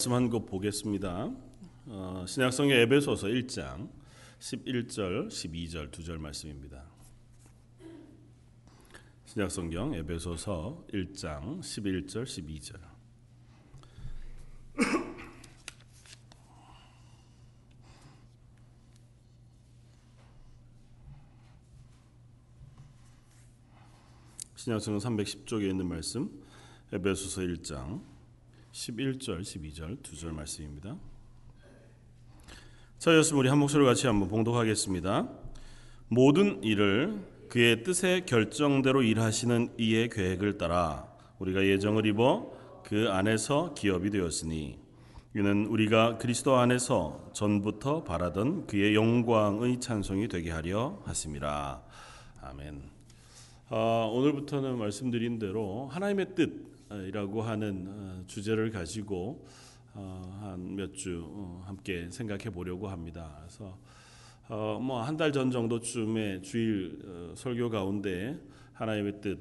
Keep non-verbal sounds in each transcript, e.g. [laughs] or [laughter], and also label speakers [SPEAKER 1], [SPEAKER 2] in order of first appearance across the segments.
[SPEAKER 1] 말씀 한것 보겠습니다. 어, 신약성경 에베소서 1장 11절, 12절 두 절 말씀입니다. 신약성경 에베소서 1장 11절, 12절. 신약성경 310쪽에 있는 말씀 에베소서 1장 11절, 12절 두 절 말씀입니다. 자, 였으면 우리 한 목소리 같이 한번 봉독하겠습니다. 모든 일을 그의 뜻의 결정대로 일하시는 이의 계획을 따라 우리가 예정을 입어 그 안에서 기업이 되었으니 이는 우리가 그리스도 안에서 전부터 바라던 그의 영광의 찬송이 되게 하려 하심이라. 아멘. 어, 오늘부터는 말씀드린 대로 하나님의 뜻 이라고 하는 어, 주제를 가지고 어, 한몇주 어, 함께 생각해 보려고 합니다. 그래서 뭐 한 달 전 정도쯤에 주일 설교 가운데 하나님의 뜻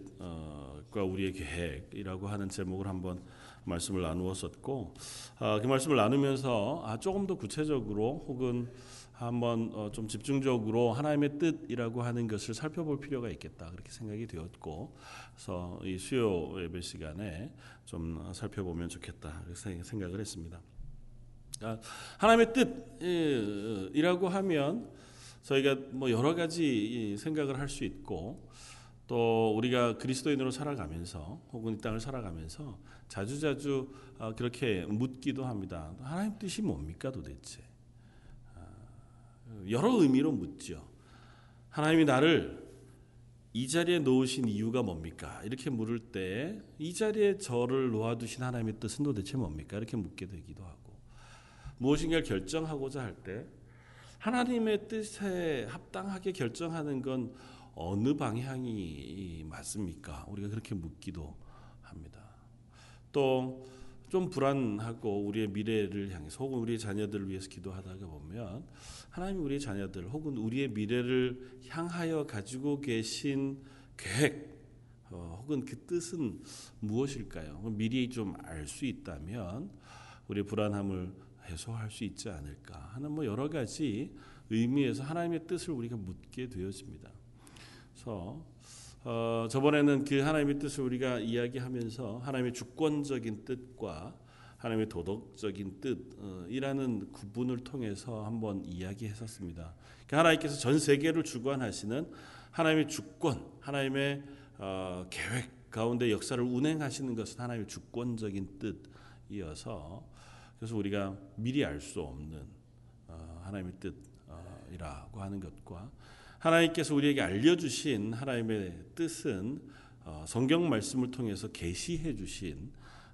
[SPEAKER 1] 과 우리의 계획이라고 하는 제목을 한번 말씀을 나누었었고 그 말씀을 나누면서 아, 조금 더 구체적으로 혹은 한번 어, 좀 집중적으로 하나님의 뜻이라고 하는 것을 살펴볼 필요가 있겠다 그렇게 생각이 되었고 그래서 이 수요 예배 시간에 좀 살펴보면 좋겠다 그렇게 생각을 했습니다. 아, 하나님의 뜻이라고 하면 저희가 뭐 여러 가지 생각을 할 수 있고 또 우리가 그리스도인으로 살아가면서 혹은 이 땅을 살아가면서 자주자주 어, 그렇게 묻기도 합니다. 하나님 뜻이 뭡니까 도대체? 여러 의미로 묻죠. 하나님이 나를 이 자리에 놓으신 이유가 뭡니까? 이렇게 물을 때 이 자리에 저를 놓아두신 하나님의 뜻은 도대체 뭡니까? 이렇게 묻게 되기도 하고 무엇인가를 결정하고자 할 때 하나님의 뜻에 합당하게 결정하는 건 어느 방향이 맞습니까? 우리가 그렇게 묻기도 합니다. 또 좀 불안하고 우리의 미래를 향해서 혹은 우리의 자녀들을 위해서 기도하다가 보면 하나님 우리의 자녀들 혹은 우리의 미래를 향하여 가지고 계신 계획 어, 혹은 그 뜻은 무엇일까요? 미리 좀 알 수 있다면 우리의 불안함을 해소할 수 있지 않을까 하는 뭐 여러 가지 의미에서 하나님의 뜻을 우리가 묻게 되었습니다. 그래서 어, 저번에는 그 하나님의 뜻을 우리가 이야기하면서 하나님의 주권적인 뜻과 하나님의 도덕적인 뜻이라는 구분을 통해서 한번 이야기했었습니다. 그러니까 하나님께서 전 세계를 주관하시는 하나님의 주권, 하나님의 어, 계획 가운데 역사를 운행하시는 것은 하나님의 주권적인 뜻이어서 그래서 우리가 미리 알 수 없는 어, 하나님의 뜻이라고 하는 것과 하나님께서 우리에게 알려주신 하나님의 뜻은 어, 성경 말씀을 통해서 계시해 주신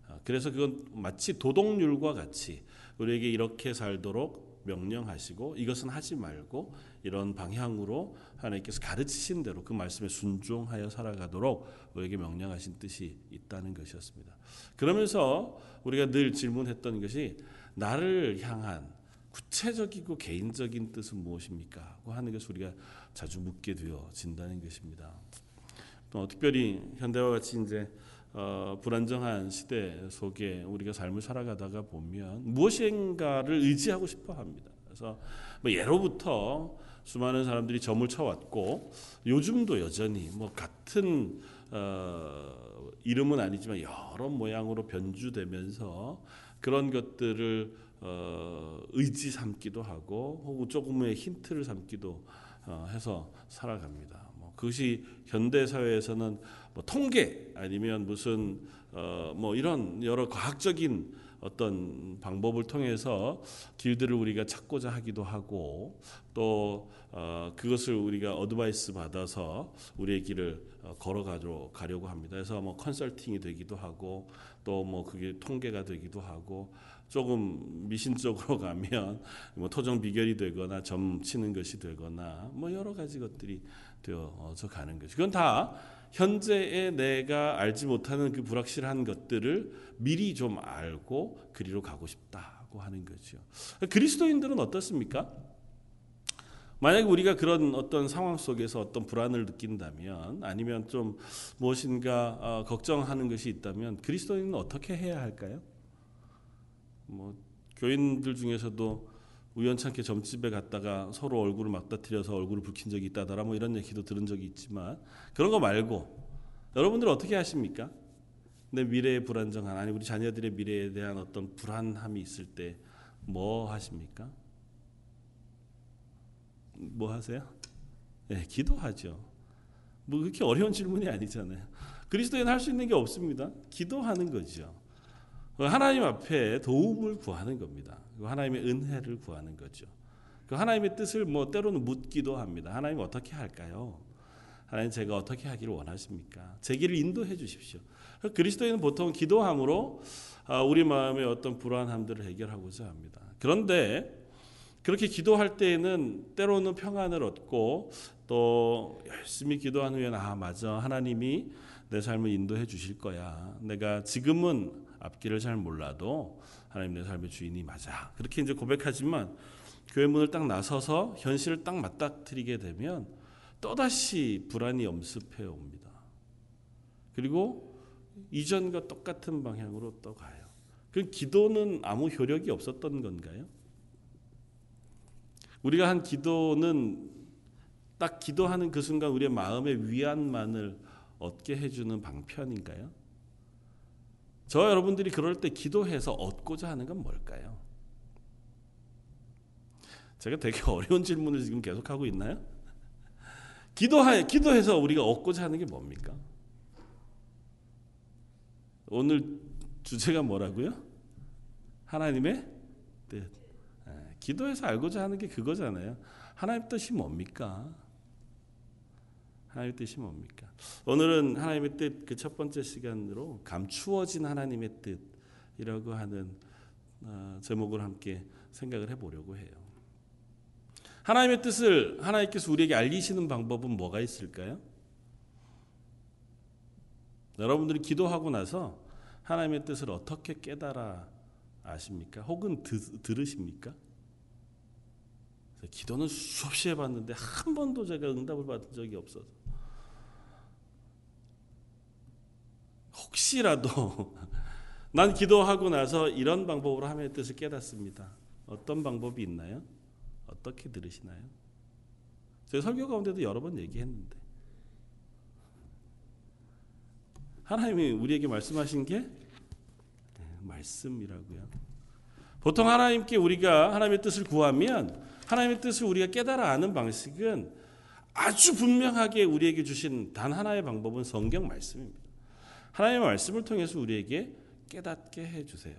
[SPEAKER 1] 어, 그래서 그건 마치 도덕률과 같이 우리에게 이렇게 살도록 명령하시고 이것은 하지 말고 이런 방향으로 하나님께서 가르치신 대로 그 말씀에 순종하여 살아가도록 우리에게 명령하신 뜻이 있다는 것이었습니다. 그러면서 우리가 늘 질문했던 것이 나를 향한 구체적이고 개인적인 뜻은 무엇입니까? 하는 것을 우리가 자주 묻게 되어진다는 것입니다. 또 특별히 현대와 같이 이제 어, 불안정한 시대 속에 우리가 삶을 살아가다가 보면 무엇인가를 의지하고 싶어 합니다. 그래서 뭐 예로부터 수많은 사람들이 점을 쳐왔고 요즘도 여전히 뭐 같은 어, 이름은 아니지만 여러 모양으로 변주되면서 그런 것들을 어, 의지 삼기도 하고 혹은 조금의 힌트를 삼기도 어, 해서 살아갑니다. 뭐 그것이 현대 사회에서는 뭐 통계 아니면 무슨 어, 뭐 이런 여러 과학적인 어떤 방법을 통해서 길들을 우리가 찾고자 하기도 하고 또 어, 그것을 우리가 어드바이스 받아서 우리의 길을 어, 걸어가도록 가려고 합니다. 그래서 뭐 컨설팅이 되기도 하고 또 뭐 그게 통계가 되기도 하고 조금 미신적으로 [laughs] 가면 뭐 토정 비결이 되거나 점 치는 것이 되거나 뭐 여러 가지 것들이 되어서 가는 것이 그건 다 현재의 내가 알지 못하는 그 불확실한 것들을 미리 좀 알고 그리로 가고 싶다고 하는 거죠. 그리스도인들은 어떻습니까? 만약에 우리가 그런 어떤 상황 속에서 어떤 불안을 느낀다면 아니면 좀 무엇인가 어, 걱정하는 것이 있다면 그리스도인은 어떻게 해야 할까요? 뭐 교인들 중에서도 우연찮게 점집에 갔다가 서로 얼굴을 맞닥뜨려서 얼굴을 붉힌 적이 있다더라 뭐 이런 얘기도 들은 적이 있지만 그런 거 말고 여러분들 어떻게 하십니까? 내 미래의 불안정한 아니 우리 자녀들의 미래에 대한 어떤 불안함이 있을 때 뭐 하십니까? 뭐 하세요? 네, 기도하죠. 뭐 그렇게 어려운 질문이 아니잖아요. 그리스도인 할수 있는 게 없습니다. 기도하는 거죠. 하나님 앞에 도움을 구하는 겁니다. 하나님의 은혜를 구하는 거죠. 그 하나님의 뜻을 뭐 때로는 묻기도 합니다. 하나님 어떻게 할까요? 하나님 제가 어떻게 하기를 원하십니까? 제 길을 인도해 주십시오. 그리스도인은 보통 기도함으로 아, 우리 마음의 어떤 불안함들을 해결하고자 합니다. 그런데 그렇게 기도할 때에는 때로는 평안을 얻고 또 열심히 기도한 후에는 아 맞아 하나님이 내 삶을 인도해 주실 거야. 내가 지금은 앞길을 잘 몰라도 하나님 내 삶의 주인이 맞아. 그렇게 이제 고백하지만 교회 문을 딱 나서서 현실을 딱 맞닥뜨리게 되면 또다시 불안이 엄습해 옵니다. 그리고 이전과 똑같은 방향으로 또 가요. 그 기도는 아무 효력이 없었던 건가요? 우리가 한 기도는 딱 기도하는 그 순간 우리의 마음의 위안만을 얻게 해주는 방편인가요? 저 여러분들이 그럴 때 기도해서 얻고자 하는 건 뭘까요? 제가 되게 [laughs] 어려운 질문을 지금 계속 하고 있나요? 기도하, 기도해서 우리가 얻고자 하는 게 뭡니까? 오늘 주제가 뭐라고요? 하나님의 뜻. 예, 기도해서 알고자 하는 게 그거잖아요. 하나님 뜻이 뭡니까? 하나님의 뜻이 뭡니까? 오늘은 하나님의 뜻 그 첫 번째 시간으로 감추어진 하나님의 뜻이라고 하는 어, 제목을 함께 생각을 해보려고 해요. 하나님의 뜻을 하나님께서 우리에게 알리시는 방법은 뭐가 있을까요? 여러분들이 기도하고 나서 하나님의 뜻을 어떻게 깨달아 아십니까? 혹은 드, 들으십니까? 기도는 수없이 해봤는데 한 번도 제가 응답을 받은 적이 없어서 혹시라도 [laughs] 난 기도하고 나서 이런 방법으로 하나님의 뜻을 깨닫습니다. 어떤 방법이 있나요? 어떻게 들으시나요? 제 설교 가운데도 여러 번 얘기했는데 하나님이 우리에게 말씀하신 게 네, 말씀이라고요. 보통 하나님께 우리가 하나님의 뜻을 구하면 하나님의 뜻을 우리가 깨달아 아는 방식은 아주 분명하게 우리에게 주신 단 하나의 방법은 성경 말씀입니다. 하나님의 말씀을 통해서 우리에게 깨닫게 해 주세요.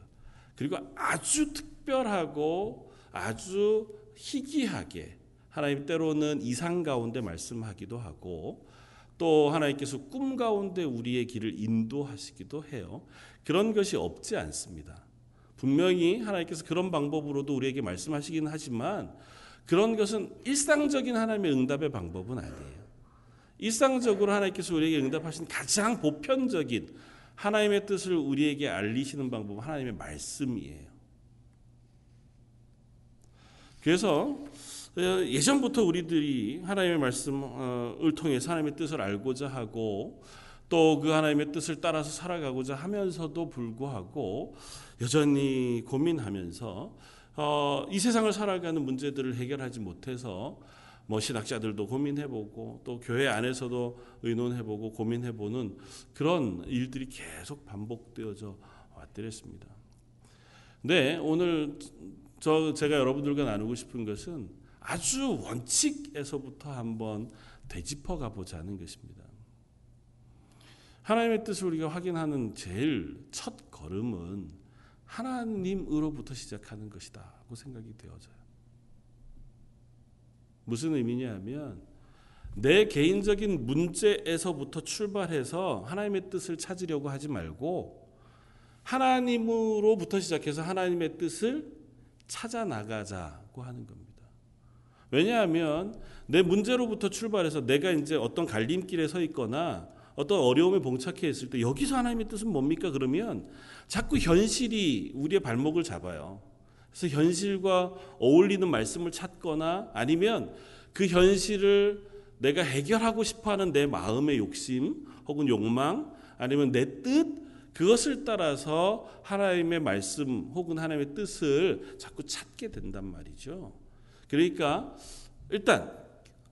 [SPEAKER 1] 그리고 아주 특별하고 아주 희귀하게 하나님 때로는 이상 가운데 말씀하기도 하고 또 하나님께서 꿈 가운데 우리의 길을 인도하시기도 해요. 그런 것이 없지 않습니다. 분명히 하나님께서 그런 방법으로도 우리에게 말씀하시긴 하지만 그런 것은 일상적인 하나님의 응답의 방법은 아니에요. 일상적으로 하나님께서 우리에게 응답하신 가장 보편적인 하나님의 뜻을 우리에게 알리시는 방법은 하나님의 말씀이에요. 그래서 어, 예전부터 우리들이 하나님의 말씀을 통해서 하나님의 뜻을 알고자 하고 또 그 하나님의 뜻을 따라서 살아가고자 하면서도 불구하고 여전히 고민하면서 어, 이 세상을 살아가는 문제들을 해결하지 못해서 뭐 신학자들도 고민해보고 또 교회 안에서도 의논해보고 고민해보는 그런 일들이 계속 반복되어져 왔더랬습니다. 네, 오늘 저 제가 여러분들과 나누고 싶은 것은 아주 원칙에서부터 한번 되짚어 가 보자는 것입니다. 하나님의 뜻을 우리가 확인하는 제일 첫 걸음은 하나님으로부터 시작하는 것이다고 생각이 되어져요. 무슨 의미냐면 내 개인적인 문제에서부터 출발해서 하나님의 뜻을 찾으려고 하지 말고 하나님으로부터 시작해서 하나님의 뜻을 찾아 나가자고 하는 겁니다. 왜냐하면 내 문제로부터 출발해서 내가 이제 어떤 갈림길에 서 있거나 어떤 어려움에 봉착해 있을 때 여기서 하나님의 뜻은 뭡니까? 그러면 자꾸 현실이 우리의 발목을 잡아요. 그래서 현실과 어울리는 말씀을 찾거나 아니면 그 현실을 내가 해결하고 싶어 하는 내 마음의 욕심 혹은 욕망 아니면 내 뜻 그것을 따라서 하나님의 말씀 혹은 하나님의 뜻을 자꾸 찾게 된단 말이죠. 그러니까 일단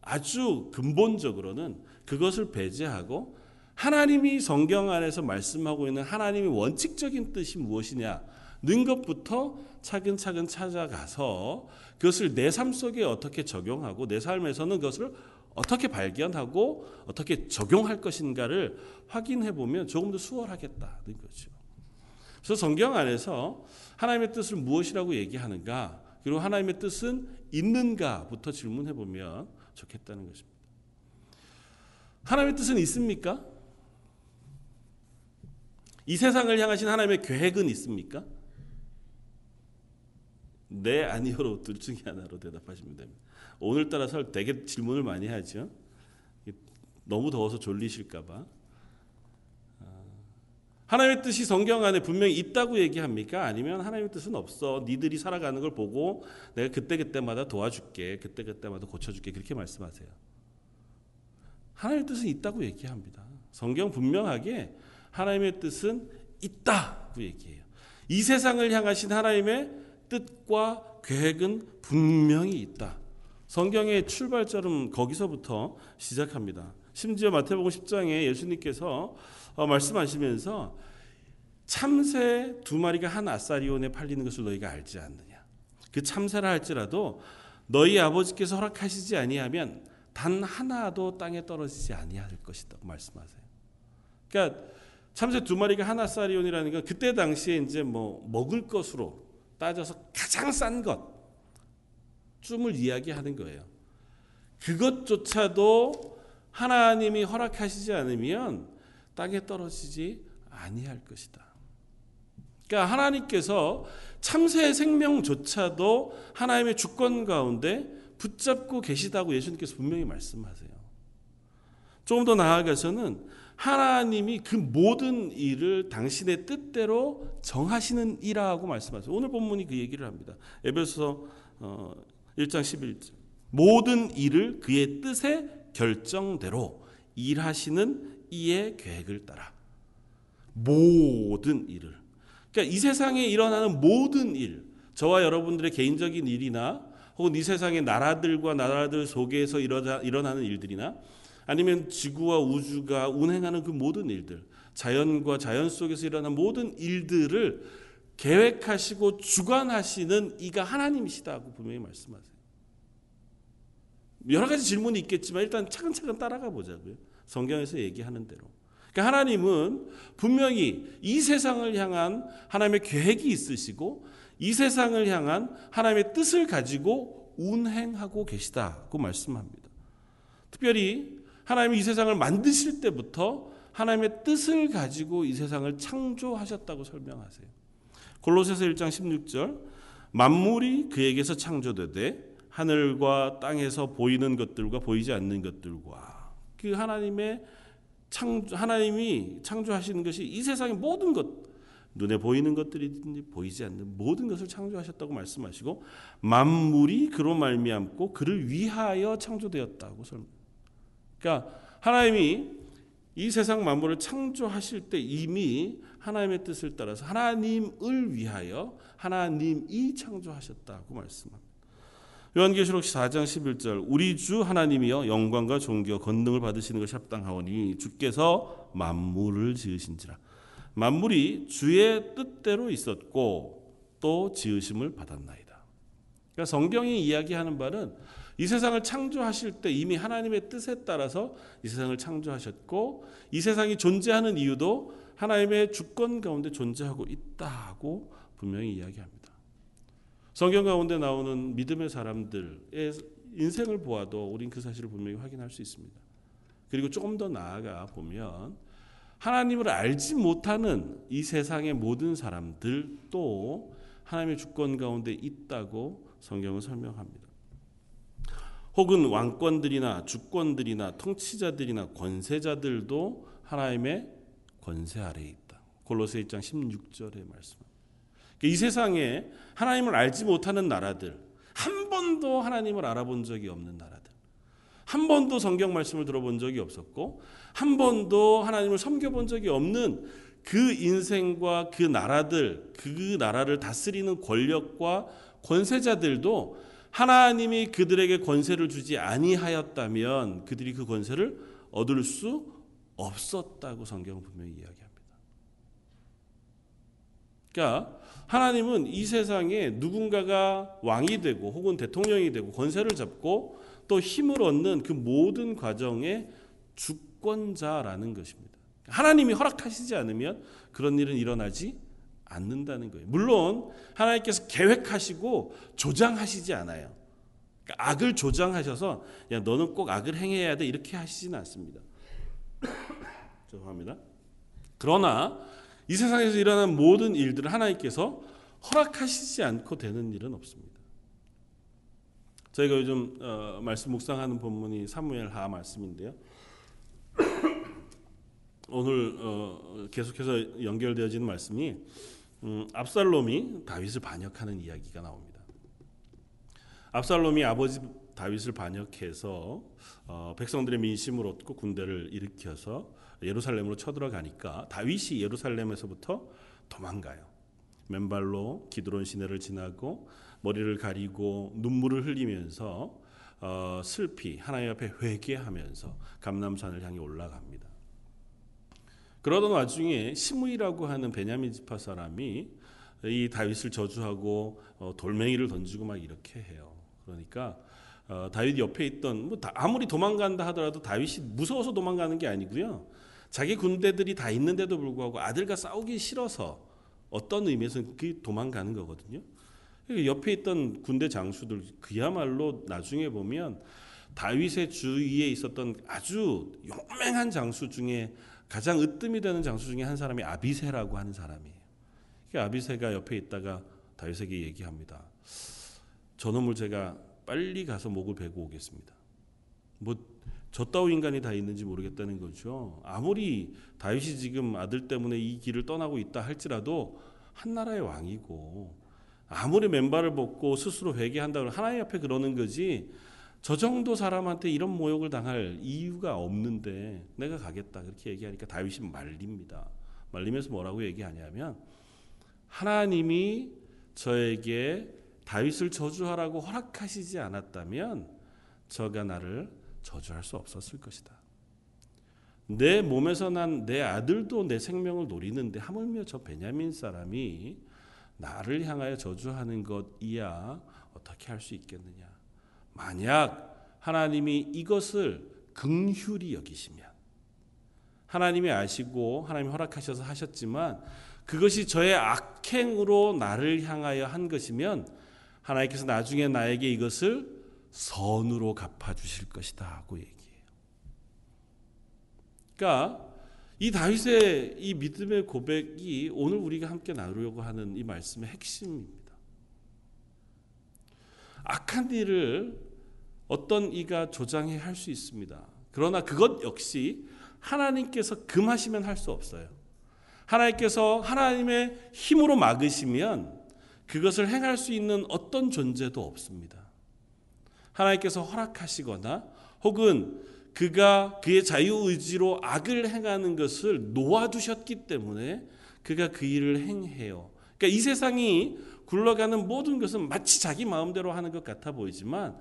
[SPEAKER 1] 아주 근본적으로는 그것을 배제하고 하나님이 성경 안에서 말씀하고 있는 하나님의 원칙적인 뜻이 무엇이냐는 것부터 차근차근 찾아가서 그것을 내 삶 속에 어떻게 적용하고 내 삶에서는 그것을 어떻게 발견하고 어떻게 적용할 것인가를 확인해 보면 조금 더 수월하겠다는 거죠. 그래서 성경 안에서 하나님의 뜻을 무엇이라고 얘기하는가 그리고 하나님의 뜻은 있는가부터 질문해 보면 좋겠다는 것입니다. 하나님의 뜻은 있습니까? 이 세상을 향하신 하나님의 계획은 있습니까? 네, 아니요로 둘 중에 하나로 대답하시면 됩니다. 오늘따라서 되게 질문을 많이 하죠. 너무 더워서 졸리실까봐. 아, 하나님의 뜻이 성경 안에 분명히 있다고 얘기합니까? 아니면 하나님의 뜻은 없어. 니들이 살아가는 걸 보고 내가 그때그때마다 도와줄게. 그때그때마다 고쳐줄게. 그렇게 말씀하세요. 하나님의 뜻은 있다고 얘기합니다. 성경 분명하게 하나님의 뜻은 있다고 얘기해요. 이 세상을 향하신 하나님의 뜻과 계획은 분명히 있다. 성경의 출발점은 거기서부터 시작합니다. 심지어 마태복음 10장에 예수님께서 어, 말씀하시면서 참새 두 마리가 한 아사리온에 팔리는 것을 너희가 알지 않느냐. 그 참새라 할지라도 너희 아버지께서 허락하시지 아니하면 단 하나도 땅에 떨어지지 아니할 것이다 말씀하세요. 그러니까 참새 두 마리가 하나 쌀이온이라는 건 그때 당시에 이제 뭐 먹을 것으로 따져서 가장 싼 것, 쯤을 이야기하는 거예요. 그것조차도 하나님이 허락하시지 않으면 땅에 떨어지지 아니할 것이다. 그러니까 하나님께서 참새의 생명조차도 하나님의 주권 가운데 붙잡고 계시다고 예수님께서 분명히 말씀하세요. 조금 더 나아가서는 하나님이 그 모든 일을 당신의 뜻대로 정하시는 이라고 말씀하세요. 오늘 본문이 그 얘기를 합니다. 에베소 1장 어, 11절. 모든 일을 그의 뜻의 결정대로 일하시는 이의 계획을 따라 모든 일을 그러니까 이 세상에 일어나는 모든 일 저와 여러분들의 개인적인 일이나 혹은 이 세상의 나라들과 나라들 속에서 일어나는 일들이나 아니면 지구와 우주가 운행하는 그 모든 일들, 자연과 자연 속에서 일어나는 모든 일들을 계획하시고 주관하시는 이가 하나님이시다고 분명히 말씀하세요. 여러 가지 질문이 있겠지만 일단 차근차근 따라가 보자고요. 성경에서 얘기하는 대로. 그러니까 하나님은 분명히 이 세상을 향한 하나님의 계획이 있으시고 이 세상을 향한 하나님의 뜻을 가지고 운행하고 계시다고 말씀합니다. 특별히 하나님이 이 세상을 만드실 때부터 하나님의 뜻을 가지고 이 세상을 창조하셨다고 설명하세요. 골로새서 1장 16절 만물이 그에게서 창조되되 하늘과 땅에서 보이는 것들과 보이지 않는 것들과 그 하나님의 창조 하나님이 창조하시는 것이 이 세상의 모든 것 눈에 보이는 것들이든지 보이지 않는 모든 것을 창조하셨다고 말씀하시고 만물이 그로 말미암고 그를 위하여 창조되었다고 설명. 그러니까 하나님이 이 세상 만물을 창조하실 때 이미 하나님의 뜻을 따라서 하나님을 위하여 하나님이 창조하셨다고 말씀합니다. 요한계시록 4장 11절 우리 주 하나님이여 영광과 존귀와 권능을 받으시는 것이 합당하오니 주께서 만물을 지으신지라 만물이 주의 뜻대로 있었고 또 지으심을 받았나이다. 그러니까 성경이 이야기하는 바는 이 세상을 창조하실 때 이미 하나님의 뜻에 따라서 이 세상을 창조하셨고 이 세상이 존재하는 이유도 하나님의 주권 가운데 존재하고 있다고 분명히 이야기합니다. 성경 가운데 나오는 믿음의 사람들의 인생을 보아도 우린 그 사실을 분명히 확인할 수 있습니다. 그리고 조금 더 나아가 보면 하나님을 알지 못하는 이 세상의 모든 사람들도 하나님의 주권 가운데 있다고 성경은 설명합니다. 혹은 왕권들이나 주권들이나 통치자들이나 권세자들도 하나님의 권세 아래에 있다. 골로새 1장 16절의 말씀. 이 세상에 하나님을 알지 못하는 나라들, 한 번도 하나님을 알아본 적이 없는 나라들, 한 번도 성경 말씀을 들어본 적이 없었고, 한 번도 하나님을 섬겨본 적이 없는 그 인생과 그 나라들, 그 나라를 다스리는 권력과 권세자들도 하나님이 그들에게 권세를 주지 아니하였다면 그들이 그 권세를 얻을 수 없었다고 성경은 분명히 이야기합니다. 그러니까 하나님은 이 세상에 누군가가 왕이 되고 혹은 대통령이 되고 권세를 잡고 또 힘을 얻는 그 모든 과정의 주권자라는 것입니다. 하나님이 허락하시지 않으면 그런 일은 일어나지 않는다는 거예요. 물론 하나님께서 계획하시고 조장하시지 않아요. 그러니까 악을 조장하셔서 야 너는 꼭 악을 행해야 돼 이렇게 하시지는 않습니다. [coughs] 죄송합니다. 그러나 이 세상에서 일어나는 모든 일들을 하나님께서 허락하시지 않고 되는 일은 없습니다. 저희가 요즘 어, 말씀 묵상하는 본문이 사무엘하 말씀인데요. [coughs] 오늘 어, 계속해서 연결되어지는 말씀이 음, 압살롬이 다윗을 반역하는 이야기가 나옵니다. 압살롬이 아버지 다윗을 반역해서 어, 백성들의 민심을 얻고 군대를 일으켜서 예루살렘으로 쳐들어가니까 다윗이 예루살렘에서부터 도망가요. 맨발로 기드론 시내를 지나고 머리를 가리고 눈물을 흘리면서 어, 슬피 하나님 앞에 회개하면서 감남산을 향해 올라갑니다. 그러던 와중에 시므이라고 하는 베냐민 지파 사람이 이 다윗을 저주하고 어, 돌멩이를 던지고 막 이렇게 해요. 그러니까 어, 다윗 옆에 있던 뭐 아무리 도망간다 하더라도 다윗이 무서워서 도망가는 게 아니고요. 자기 군대들이 다 있는데도 불구하고 아들과 싸우기 싫어서 어떤 의미에서는 그 도망가는 거거든요. 옆에 있던 군대 장수들 그야말로 나중에 보면 다윗의 주위에 있었던 아주 용맹한 장수 중에 가장 으뜸이 되는 장수 중에 한 사람이 아비세라고 하는 사람이에요. 그 아비세가 옆에 있다가 다윗에게 얘기합니다. 저놈을 제가 빨리 가서 목을 베고 오겠습니다. 뭐 저따오 인간이 다 있는지 모르겠다는 거죠. 아무리 다윗이 지금 아들 때문에 이 길을 떠나고 있다 할지라도 한 나라의 왕이고 아무리 맨발을 벗고 스스로 회개한다 고 하나님 앞에 그러는 거지 저 정도 사람한테 이런 모욕을 당할 이유가 없는데 내가 가겠다 그렇게 얘기하니까 다윗이 말립니다. 말리면서 뭐라고 얘기하냐면 하나님이 저에게 다윗을 저주하라고 허락하시지 않았다면 저가 나를 저주할 수 없었을 것이다. 내 몸에서 난 내 아들도 내 생명을 노리는데 하물며 저 베냐민 사람이 나를 향하여 저주하는 것이야 어떻게 할 수 있겠느냐? 만약 하나님이 이것을 긍휼히 여기시면 하나님이 아시고 하나님이 허락하셔서 하셨지만 그것이 저의 악행으로 나를 향하여 한 것이면 하나님께서 나중에 나에게 이것을 선으로 갚아 주실 것이다 하고 얘기해요. 그러니까 이 다윗의 이 믿음의 고백이 오늘 우리가 함께 나누려고 하는 이 말씀의 핵심입니다. 악한 일을 어떤 이가 조장해 할 수 있습니다. 그러나 그것 역시 하나님께서 금하시면 할 수 없어요. 하나님께서 하나님의 힘으로 막으시면 그것을 행할 수 있는 어떤 존재도 없습니다. 하나님께서 허락하시거나 혹은 그가 그의 자유의지로 악을 행하는 것을 놓아두셨기 때문에 그가 그 일을 행해요. 그러니까 이 세상이 굴러가는 모든 것은 마치 자기 마음대로 하는 것 같아 보이지만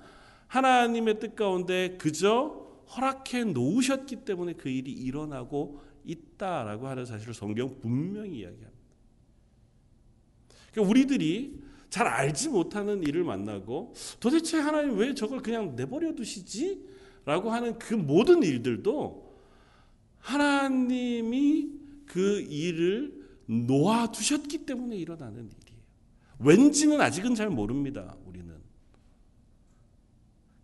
[SPEAKER 1] 하나님의 뜻 가운데 그저 허락해 놓으셨기 때문에 그 일이 일어나고 있다라고 하는 사실을 성경 분명히 이야기합니다. 그러니까 우리들이 잘 알지 못하는 일을 만나고 도대체 하나님 왜 저걸 그냥 내버려 두시지? 라고 하는 그 모든 일들도 하나님이 그 일을 놓아두셨기 때문에 일어나는 일이에요. 왠지는 아직은 잘 모릅니다. 우리는.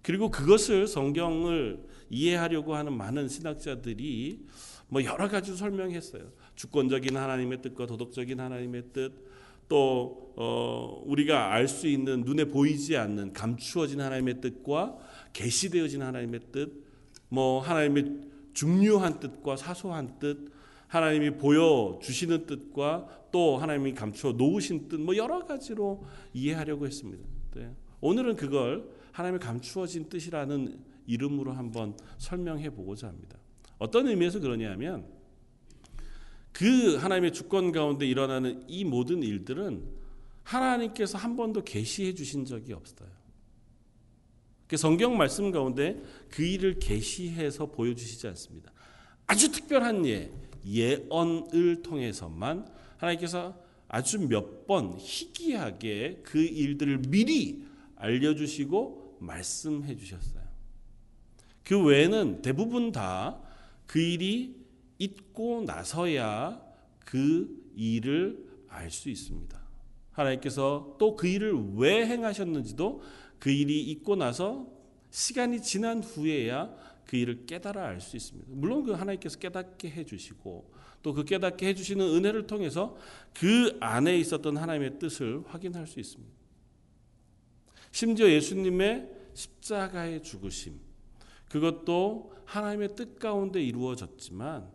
[SPEAKER 1] 그리고 그것을 성경을 이해하려고 하는 많은 신학자들이 뭐 여러 가지 설명했어요. 주권적인 하나님의 뜻과 도덕적인 하나님의 뜻, 또 어, 우리가 알 수 있는 눈에 보이지 않는 감추어진 하나님의 뜻과 계시되어진 하나님의 뜻, 뭐 하나님의 중요한 뜻과 사소한 뜻, 하나님이 보여 주시는 뜻과 또 하나님이 감추어 놓으신 뜻, 뭐 여러 가지로 이해하려고 했습니다. 네. 오늘은 그걸 하나님의 감추어진 뜻이라는 이름으로 한번 설명해 보고자 합니다. 어떤 의미에서 그러냐면 그 하나님의 주권 가운데 일어나는 이 모든 일들은 하나님께서 한 번도 계시해 주신 적이 없어요. 그 성경 말씀 가운데 그 일을 계시해서 보여주시지 않습니다. 아주 특별한 예, 예언을 통해서만 하나님께서 아주 몇 번 희귀하게 그 일들을 미리 알려주시고 말씀해 주셨어요. 그 외에는 대부분 다 그 일이 있고 나서야 그 일을 알 수 있습니다. 하나님께서 또 그 일을 왜 행하셨는지도 그 일이 있고 나서 시간이 지난 후에야 그 일을 깨달아 알 수 있습니다. 물론 그 하나님께서 깨닫게 해주시고 또 그 깨닫게 해주시는 은혜를 통해서 그 안에 있었던 하나님의 뜻을 확인할 수 있습니다. 심지어 예수님의 십자가의 죽으심, 그것도 하나님의 뜻 가운데 이루어졌지만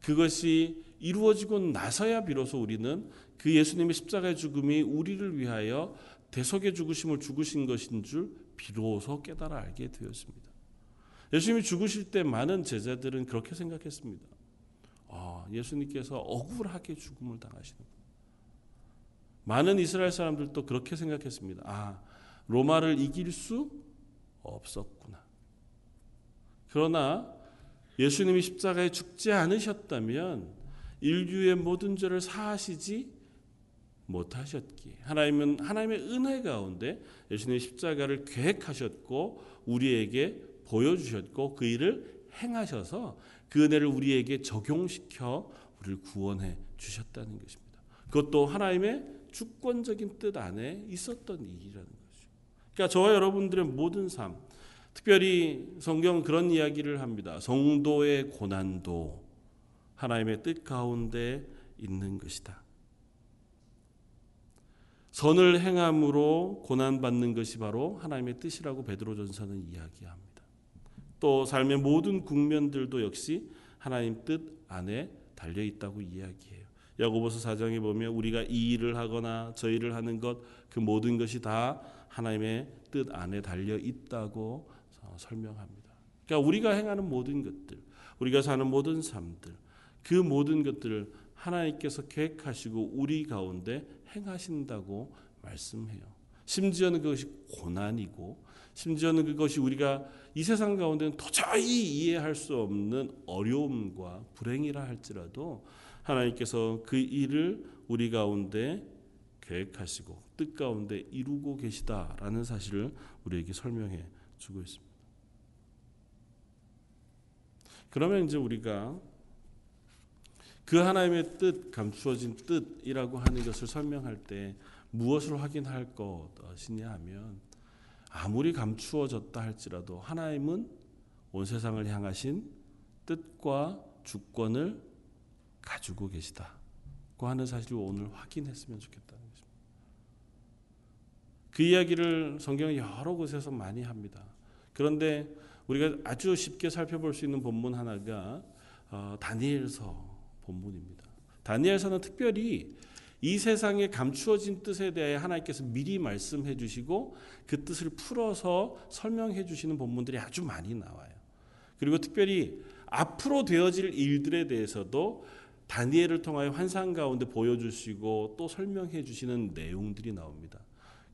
[SPEAKER 1] 그것이 이루어지고 나서야 비로소 우리는 그 예수님의 십자가의 죽음이 우리를 위하여 대속의 죽으심을 죽으신 것인 줄 비로소 깨달아 알게 되었습니다. 예수님이 죽으실 때 많은 제자들은 그렇게 생각했습니다. 아, 예수님께서 억울하게 죽음을 당하시는 많은 이스라엘 사람들도 그렇게 생각했습니다. 아, 로마를 이길 수 없었구나. 그러나 예수님이 십자가에 죽지 않으셨다면 인류의 모든 죄를 사하시지 못하셨기에 하나님은 하나님의 은혜 가운데 예수님의 십자가를 계획하셨고 우리에게 보여주셨고 그 일을 행하셔서 그 은혜를 우리에게 적용시켜 우리를 구원해 주셨다는 것입니다. 그것도 하나님의 주권적인 뜻 안에 있었던 일이라는. 그러니까 저와 여러분들의 모든 삶, 특별히 성경 그런 이야기를 합니다. 성도의 고난도 하나님의 뜻 가운데 있는 것이다. 선을 행함으로 고난 받는 것이 바로 하나님의 뜻이라고 베드로전서는 이야기합니다. 또 삶의 모든 국면들도 역시 하나님 뜻 안에 달려 있다고 이야기해요. 야고보서 4장에 보면 우리가 이 일을 하거나 저 일을 하는 것 그 모든 것이 다 하나님의 뜻 안에 달려 있다고 설명합니다. 그러니까 우리가 행하는 모든 것들, 우리가 사는 모든 삶들, 그 모든 것들을 하나님께서 계획하시고 우리 가운데 행하신다고 말씀해요. 심지어는 그것이 고난이고 심지어는 그것이 우리가 이 세상 가운데는 도저히 이해할 수 없는 어려움과 불행이라 할지라도 하나님께서 그 일을 우리 가운데 계획하시고 뜻 가운데 이루고 계시다라는 사실을 우리에게 설명해 주고 있습니다. 그러면 이제 우리가 그 하나님의 뜻, 감추어진 뜻이라고 하는 것을 설명할 때 무엇을 확인할 것이냐 하면 아무리 감추어졌다 할지라도 하나님은 온 세상을 향하신 뜻과 주권을 가지고 계시다고 하는 사실을 오늘 확인했으면 좋겠다는 것입니다. 그 이야기를 성경 여러 곳에서 많이 합니다. 그런데 우리가 아주 쉽게 살펴볼 수 있는 본문 하나가 어, 다니엘서 본문입니다. 다니엘서는 특별히 이 세상에 감추어진 뜻에 대해 하나님께서 미리 말씀해 주시고 그 뜻을 풀어서 설명해 주시는 본문들이 아주 많이 나와요. 그리고 특별히 앞으로 되어질 일들에 대해서도 다니엘을 통하여 환상 가운데 보여주시고 또 설명해 주시는 내용들이 나옵니다.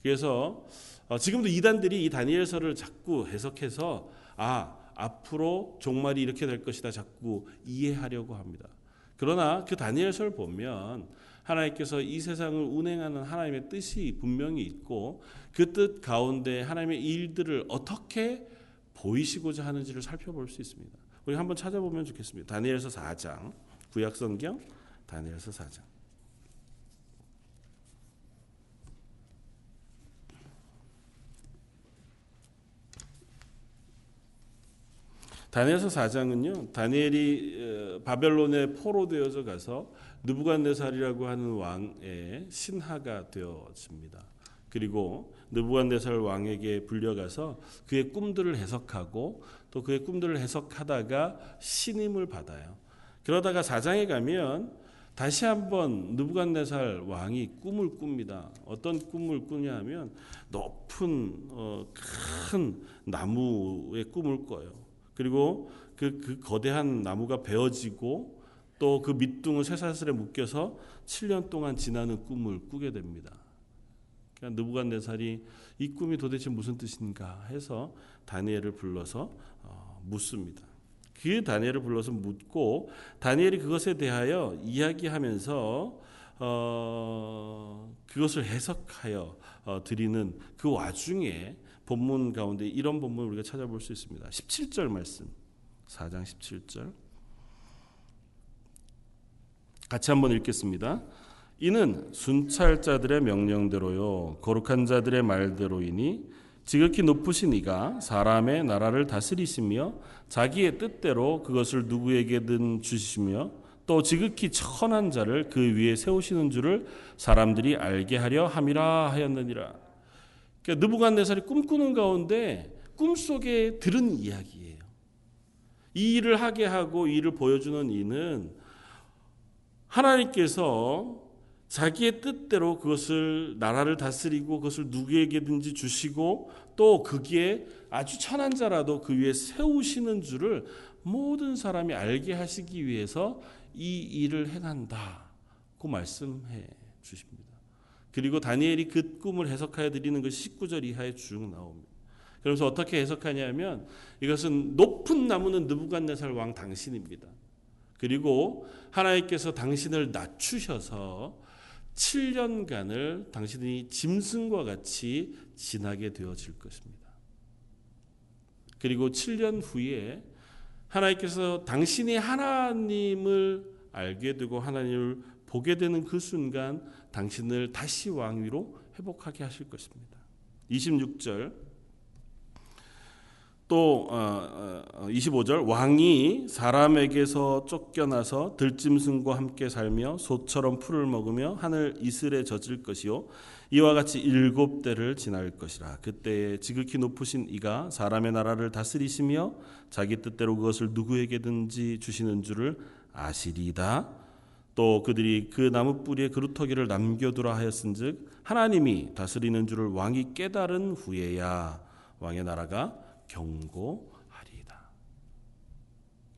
[SPEAKER 1] 그래서 어, 지금도 이단들이 이 다니엘서를 자꾸 해석해서 아 앞으로 종말이 이렇게 될 것이다 자꾸 이해하려고 합니다. 그러나 그 다니엘서를 보면 하나님께서 이 세상을 운행하는 하나님의 뜻이 분명히 있고 그 뜻 가운데 하나님의 일들을 어떻게 보이시고자 하는지를 살펴볼 수 있습니다. 우리 한번 찾아보면 좋겠습니다. 다니엘서 4장 구약 성경 다니엘서 4장 다니엘서 4장은요. 다니엘이 어, 바벨론에 포로되어져 가서 느부갓네살이라고 하는 왕의 신하가 되어집니다. 그리고 느부갓네살 왕에게 불려가서 그의 꿈들을 해석하고 또 그의 꿈들을 해석하다가 신임을 받아요. 그러다가 4장에 가면 다시 한번 느부갓네살 왕이 꿈을 꿉니다. 어떤 꿈을 꾸냐면 높은 어, 큰 나무의 꿈을 꿔요. 그리고 그, 그 거대한 나무가 베어지고 또또그 밑둥을 쇠사슬에 묶여서 7년 동안 지나는 꿈을 꾸게 됩니다. 그러니까 느부갓네살이 이 꿈이 도대체 무슨 뜻인가 해서 다니엘을 불러서 어, 묻습니다. 그 다니엘을 불러서 묻고 다니엘이 그것에 대하여 이야기하면서 어, 그것을 해석하여 어, 드리는 그 와중에 본문 가운데 이런 본문을 우리가 찾아볼 수 있습니다. 17절 말씀. 4장 17절. 같이 한번 읽겠습니다. 이는 순찰자들의 명령대로요 거룩한 자들의 말대로이니 지극히 높으신 이가 사람의 나라를 다스리시며 자기의 뜻대로 그것을 누구에게든 주시며 또 지극히 천한 자를 그 위에 세우시는 줄을 사람들이 알게 하려 함이라 하였느니라. 그러니까 느부갓네살이 꿈꾸는 가운데 꿈속에 들은 이야기예요. 이 일을 하게 하고 이 일을 보여주는 이는 하나님께서 자기의 뜻대로 그것을 나라를 다스리고 그것을 누구에게든지 주시고 또 거기에 아주 천한 자라도 그 위에 세우시는 줄을 모든 사람이 알게 하시기 위해서 이 일을 행한다고 말씀해 주십니다. 그리고 다니엘이 그 꿈을 해석하여 드리는 것이 19절 이하에 쭉 나옵니다. 그래서 어떻게 해석하냐면 이것은 높은 나무는 느부갓네살 왕 당신입니다. 그리고 하나님께서 당신을 낮추셔서 7년간을 당신이 짐승과 같이 지나게 되어질 것입니다. 그리고 7년 후에 하나님께서 당신이 하나님을 알게 되고 하나님을 보게 되는 그 순간 당신을 다시 왕위로 회복하게 하실 것입니다. 26절 또 25절 어, 어, 왕이 사람에게서 쫓겨나서 들짐승과 함께 살며 소처럼 풀을 먹으며 하늘 이슬에 젖을 것이요. 이와 같이 일곱 대를 지날 것이라. 그때 지극히 높으신 이가 사람의 나라를 다스리시며 자기 뜻대로 그것을 누구에게든지 주시는 줄을 아시리다. 또 그들이 그 나무 뿌리에 그루터기를 남겨두라 하였은즉 하나님이 다스리는 줄을 왕이 깨달은 후에야 왕의 나라가 경고하리이다.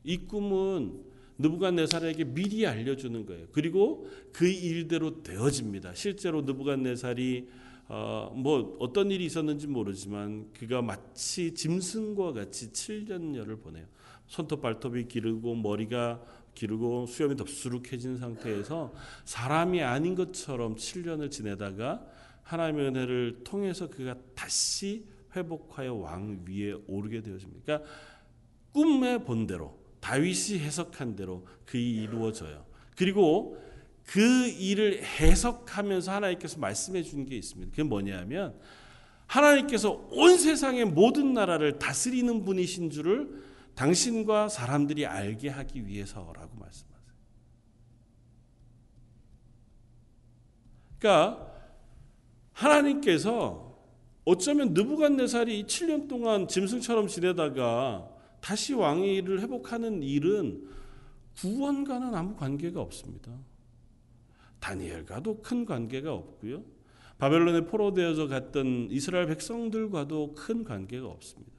[SPEAKER 1] 이 꿈은 느부갓네살에게 미리 알려주는 거예요. 그리고 그 일대로 되어집니다. 실제로 느부갓네살이 어, 뭐 어떤 일이 있었는지 모르지만 그가 마치 짐승과 같이 7년여를 보내요. 손톱 발톱이 기르고 머리가 기르고 수염이 덥수룩해진 상태에서 사람이 아닌 것처럼 7년을 지내다가 하나님의 은혜를 통해서 그가 다시 회복하여 왕 위에 오르게 되어집니다. 그러니까 꿈의 본대로 다윗이 해석한 대로 그 일이 이루어져요. 그리고 그 일을 해석하면서 하나님께서 말씀해 주는 게 있습니다. 그게 뭐냐면 하나님께서 온 세상의 모든 나라를 다스리는 분이신 줄을 당신과 사람들이 알게 하기 위해서라고 말씀하세요. 그러니까 하나님께서 어쩌면 느부갓네살이 7년 동안 짐승처럼 지내다가 다시 왕위를 회복하는 일은 구원과는 아무 관계가 없습니다. 다니엘과도 큰 관계가 없고요. 바벨론에 포로되어서 갔던 이스라엘 백성들과도 큰 관계가 없습니다.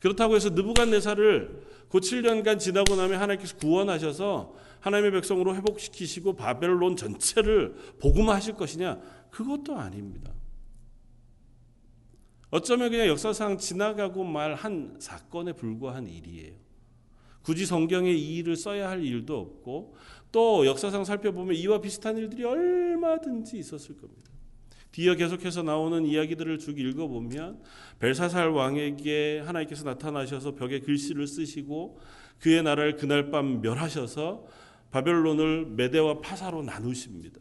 [SPEAKER 1] 그렇다고 해서 느부갓네살을 그 7년간 지나고 나면 하나님께서 구원하셔서 하나님의 백성으로 회복시키시고 바벨론 전체를 복음하실 것이냐? 그것도 아닙니다. 어쩌면 그냥 역사상 지나가고 말 한 사건에 불과한 일이에요. 굳이 성경에 이 일을 써야 할 일도 없고 또 역사상 살펴보면 이와 비슷한 일들이 얼마든지 있었을 겁니다. 뒤에 계속해서 나오는 이야기들을 쭉 읽어보면 벨사살 왕에게 하나님께서 나타나셔서 벽에 글씨를 쓰시고 그의 나라를 그날 밤 멸하셔서 바벨론을 메대와 파사로 나누십니다.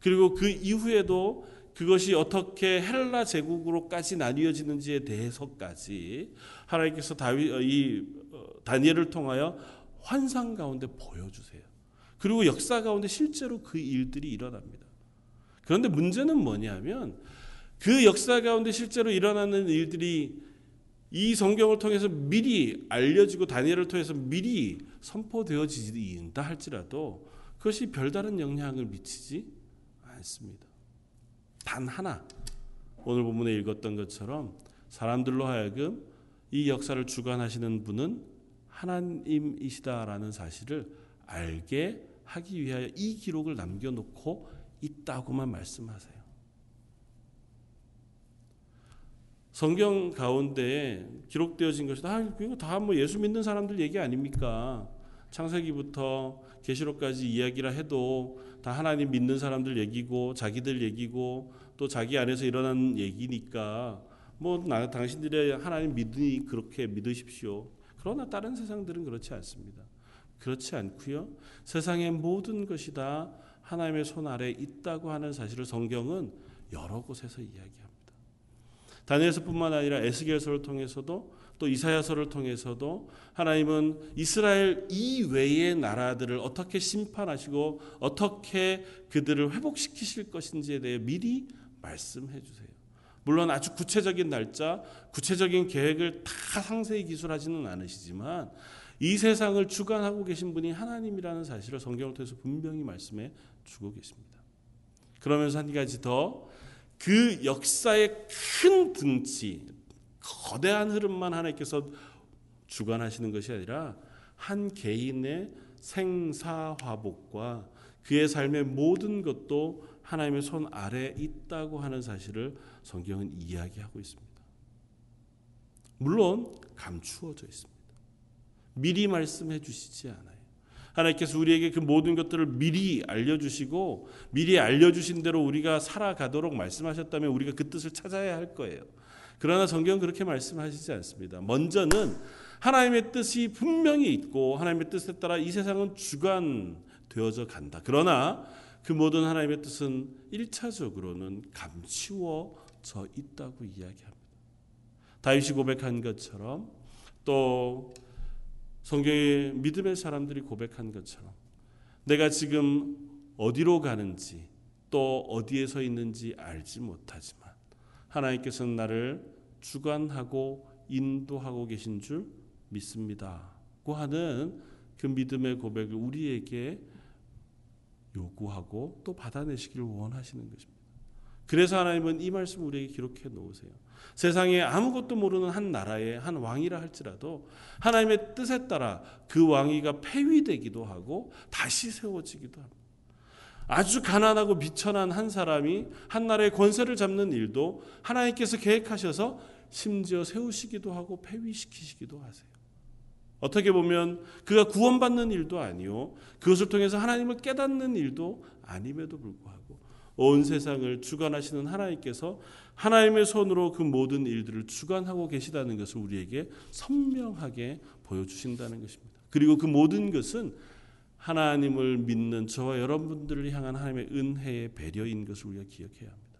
[SPEAKER 1] 그리고 그 이후에도 그것이 어떻게 헬라 제국으로까지 나뉘어지는지에 대해서까지 하나님께서 다윗 어, 이 어, 다니엘을 통하여 환상 가운데 보여주세요. 그리고 역사 가운데 실제로 그 일들이 일어납니다. 그런데 문제는 뭐냐면 그 역사 가운데 실제로 일어나는 일들이 이 성경을 통해서 미리 알려지고 다니엘을 통해서 미리 선포되어진다 할지라도 그것이 별다른 영향을 미치지 않습니다. 단 하나 오늘 본문에 읽었던 것처럼 사람들로 하여금 이 역사를 주관하시는 분은 하나님이시다라는 사실을 알게 하기 위하여 이 기록을 남겨놓고 있다고만 말씀하세요. 성경 가운데 기록되어진 것이 다 이거 다뭐 예수 믿는 사람들 얘기 아닙니까? 창세기부터 계시록까지 이야기라 해도 다 하나님 믿는 사람들 얘기고 자기들 얘기고 또 자기 안에서 일어난 얘기니까 뭐 나, 당신들의 하나님 믿으니 그렇게 믿으십시오. 그러나 다른 세상들은 그렇지 않습니다. 그렇지 않고요. 세상의 모든 것이 다 하나님의 손 아래 있다고 하는 사실을 성경은 여러 곳에서 이야기합니다. 다니엘서뿐만 아니라 에스겔서를 통해서도 또 이사야서를 통해서도 하나님은 이스라엘 이외의 나라들을 어떻게 심판하시고 어떻게 그들을 회복시키실 것인지에 대해 미리 말씀해 주세요. 물론 아주 구체적인 날짜, 구체적인 계획을 다 상세히 기술하지는 않으시지만 이 세상을 주관하고 계신 분이 하나님이라는 사실을 성경을 통해서 분명히 말씀해 주고 계십니다. 그러면서 한 가지 더 그 역사의 큰 등치, 거대한 흐름만 하나님께서 주관하시는 것이 아니라 한 개인의 생사화복과 그의 삶의 모든 것도 하나님의 손 아래 있다고 하는 사실을 성경은 이야기하고 있습니다. 물론 감추어져 있습니다. 미리 말씀해 주시지 않아요. 하나님께서 우리에게 그 모든 것들을 미리 알려주시고 미리 알려주신 대로 우리가 살아가도록 말씀하셨다면 우리가 그 뜻을 찾아야 할 거예요. 그러나 성경은 그렇게 말씀하시지 않습니다. 먼저는 하나님의 뜻이 분명히 있고 하나님의 뜻에 따라 이 세상은 주관되어져 간다. 그러나 그 모든 하나님의 뜻은 1차적으로는 감추어져 있다고 이야기합니다. 다윗이 고백한 것처럼 또 성경의 믿음의 사람들이 고백한 것처럼 내가 지금 어디로 가는지 또 어디에 서 있는지 알지 못하지만 하나님께서는 나를 주관하고 인도하고 계신 줄 믿습니다고 하는 그 믿음의 고백을 우리에게 요구하고 또 받아내시기를 원하시는 것입니다. 그래서 하나님은 이 말씀 우리에게 기록해 놓으세요. 세상에 아무것도 모르는 한 나라의 한 왕이라 할지라도 하나님의 뜻에 따라 그 왕위가 폐위되기도 하고 다시 세워지기도 합니다. 아주 가난하고 비천한 한 사람이 한 나라의 권세를 잡는 일도 하나님께서 계획하셔서 심지어 세우시기도 하고 폐위시키시기도 하세요. 어떻게 보면 그가 구원받는 일도 아니요. 그것을 통해서 하나님을 깨닫는 일도 아님에도 불구하고 온 세상을 주관하시는 하나님께서 하나님의 손으로 그 모든 일들을 주관하고 계시다는 것을 우리에게 선명하게 보여주신다는 것입니다. 그리고 그 모든 것은 하나님을 믿는 저와 여러분들을 향한 하나님의 은혜의 배려인 것을 우리가 기억해야 합니다.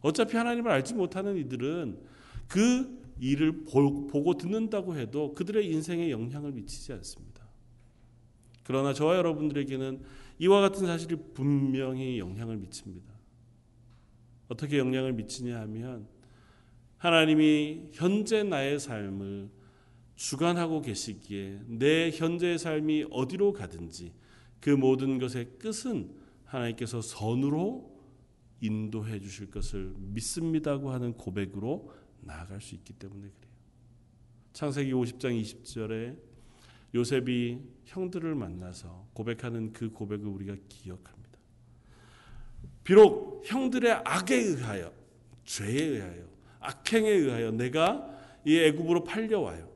[SPEAKER 1] 어차피 하나님을 알지 못하는 이들은 그 일을 보고 듣는다고 해도 그들의 인생에 영향을 미치지 않습니다. 그러나 저와 여러분들에게는 이와 같은 사실이 분명히 영향을 미칩니다. 어떻게 영향을 미치냐 하면 하나님이 현재 나의 삶을 주관하고 계시기에 내 현재의 삶이 어디로 가든지 그 모든 것의 끝은 하나님께서 선으로 인도해 주실 것을 믿습니다고 하는 고백으로 나아갈 수 있기 때문에 그래요. 창세기 50장 20절에 요셉이 형들을 만나서 고백하는 그 고백을 우리가 기억합니다. 비록 형들의 악에 의하여 죄에 의하여 악행에 의하여 내가 이 애굽으로 팔려와요.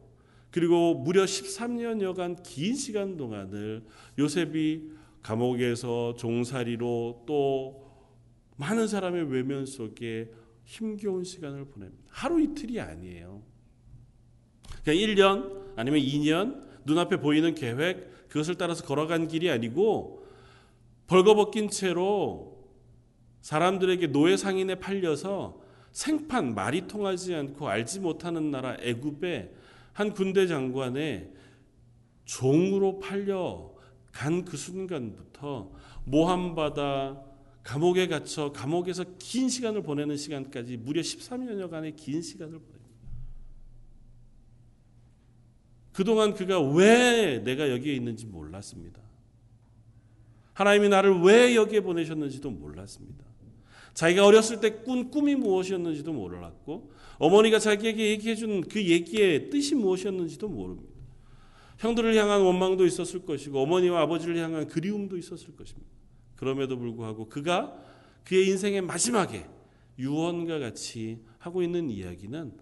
[SPEAKER 1] 그리고 무려 13년여간 긴 시간 동안을 요셉이 감옥에서 종살이로 또 많은 사람의 외면 속에 힘겨운 시간을 보냅니다. 하루 이틀이 아니에요. 그냥 1년 아니면 2년 눈앞에 보이는 계획 그것을 따라서 걸어간 길이 아니고 벌거벗긴 채로 사람들에게 노예 상인에 팔려서 생판 말이 통하지 않고 알지 못하는 나라 애굽에 한 군대 장관의 종으로 팔려 간 그 순간부터 모함받아 감옥에 갇혀 감옥에서 긴 시간을 보내는 시간까지 무려 13년여간의 긴 시간을 보냅니다. 그동안 그가 왜 내가 여기에 있는지 몰랐습니다. 하나님이 나를 왜 여기에 보내셨는지도 몰랐습니다. 자기가 어렸을 때 꾼 꿈이 무엇이었는지도 몰랐고 어머니가 자기에게 얘기해 준 그 얘기의 뜻이 무엇이었는지도 모릅니다. 형들을 향한 원망도 있었을 것이고 어머니와 아버지를 향한 그리움도 있었을 것입니다. 그럼에도 불구하고 그가 그의 인생의 마지막에 유언과 같이 하고 있는 이야기는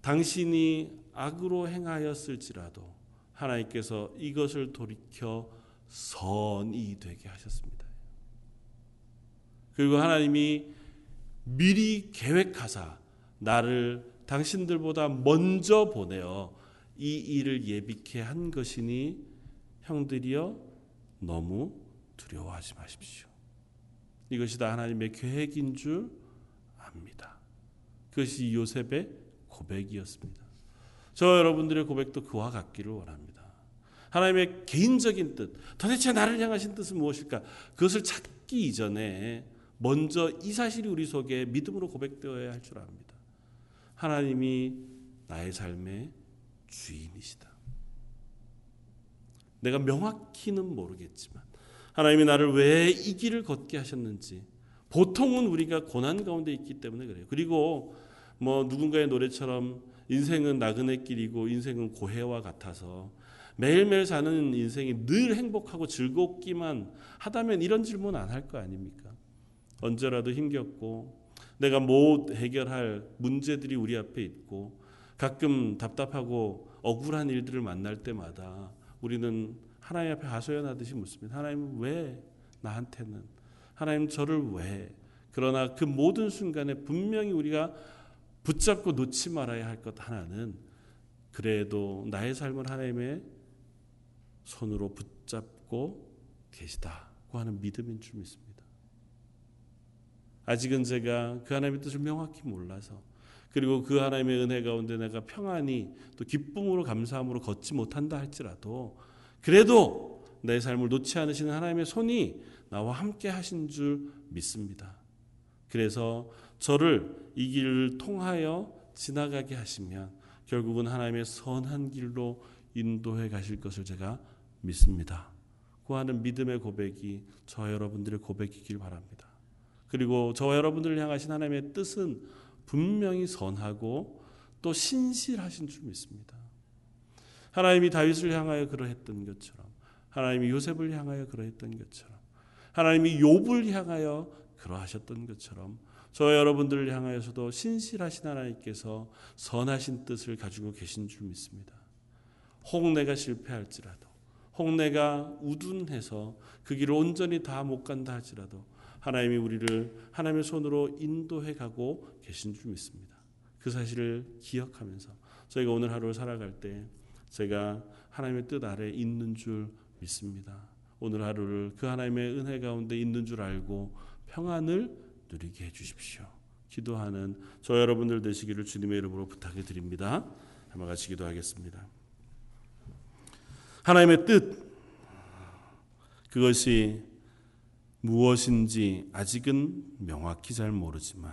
[SPEAKER 1] 당신이 악으로 행하였을지라도 하나님께서 이것을 돌이켜 선이 되게 하셨습니다. 그리고 하나님이 미리 계획하사 나를 당신들보다 먼저 보내어 이 일을 예비케 한 것이니 형들이여 너무 두려워하지 마십시오. 이것이 다 하나님의 계획인 줄 압니다. 그것이 요셉의 고백이었습니다. 저 여러분들의 고백도 그와 같기를 원합니다. 하나님의 개인적인 뜻, 도대체 나를 향하신 뜻은 무엇일까? 그것을 찾기 이전에 먼저 이 사실이 우리 속에 믿음으로 고백되어야 할 줄 압니다. 하나님이 나의 삶의 주인이시다. 내가 명확히는 모르겠지만 하나님이 나를 왜 이 길을 걷게 하셨는지 보통은 우리가 고난 가운데 있기 때문에 그래요. 그리고 뭐 누군가의 노래처럼 인생은 나그네 길이고 인생은 고해와 같아서 매일매일 사는 인생이 늘 행복하고 즐겁기만 하다면 이런 질문 안 할 거 아닙니까? 언제라도 힘겹고 내가 못 해결할 문제들이 우리 앞에 있고 가끔 답답하고 억울한 일들을 만날 때마다 우리는 하나님 앞에 하소연하듯이 묻습니다. 하나님 왜 나한테는 하나님 저를 왜 그러나 그 모든 순간에 분명히 우리가 붙잡고 놓지 말아야 할 것 하나는 그래도 나의 삶을 하나님의 손으로 붙잡고 계시다고 하는 믿음인 줄 믿습니다. 아직은 제가 그 하나님의 뜻을 명확히 몰라서 그리고 그 하나님의 은혜 가운데 내가 평안히 또 기쁨으로 감사함으로 걷지 못한다 할지라도 그래도 내 삶을 놓지 않으시는 하나님의 손이 나와 함께 하신 줄 믿습니다. 그래서 저를 이 길을 통하여 지나가게 하시면 결국은 하나님의 선한 길로 인도해 가실 것을 제가 믿습니다. 구하는 믿음의 고백이 저 여러분들의 고백이길 바랍니다. 그리고 저 여러분들을 향하신 하나님의 뜻은 분명히 선하고 또 신실하신 줄 믿습니다. 하나님이 다윗을 향하여 그러했던 것처럼 하나님이 요셉을 향하여 그러했던 것처럼 하나님이 욥을 향하여 그러하셨던 것처럼 저 여러분들을 향하여서도 신실하신 하나님께서 선하신 뜻을 가지고 계신 줄 믿습니다. 혹 내가 실패할지라도 혹 내가 우둔해서 그 길을 온전히 다 못 간다 할지라도 하나님이 우리를 하나님의 손으로 인도해 가고 계신 줄 믿습니다. 그 사실을 기억하면서 저희가 오늘 하루를 살아갈 때 제가 하나님의 뜻 아래 있는 줄 믿습니다. 오늘 하루를 그 하나님의 은혜 가운데 있는 줄 알고 평안을 누리게 해 주십시오. 기도하는 저 여러분들 되시기를 주님의 이름으로 부탁해 드립니다. 한번 같이 기도하겠습니다. 하나님의 뜻 그것이 무엇인지 아직은 명확히 잘 모르지만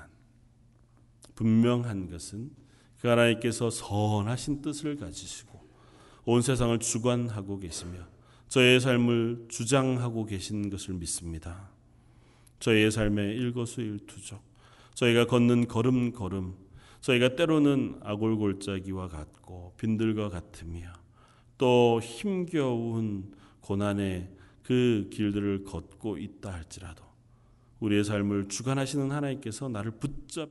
[SPEAKER 1] 분명한 것은 그 하나님께서 선하신 뜻을 가지시고 온 세상을 주관하고 계시며 저의 삶을 주장하고 계신 것을 믿습니다. 저희의 삶의 일거수일투족, 저희가 걷는 걸음걸음, 저희가 때로는 아골골짜기와 같고 빈들과 같으며 또 힘겨운 고난의 그 길들을 걷고 있다 할지라도 우리의 삶을 주관하시는 하나님께서 나를 붙잡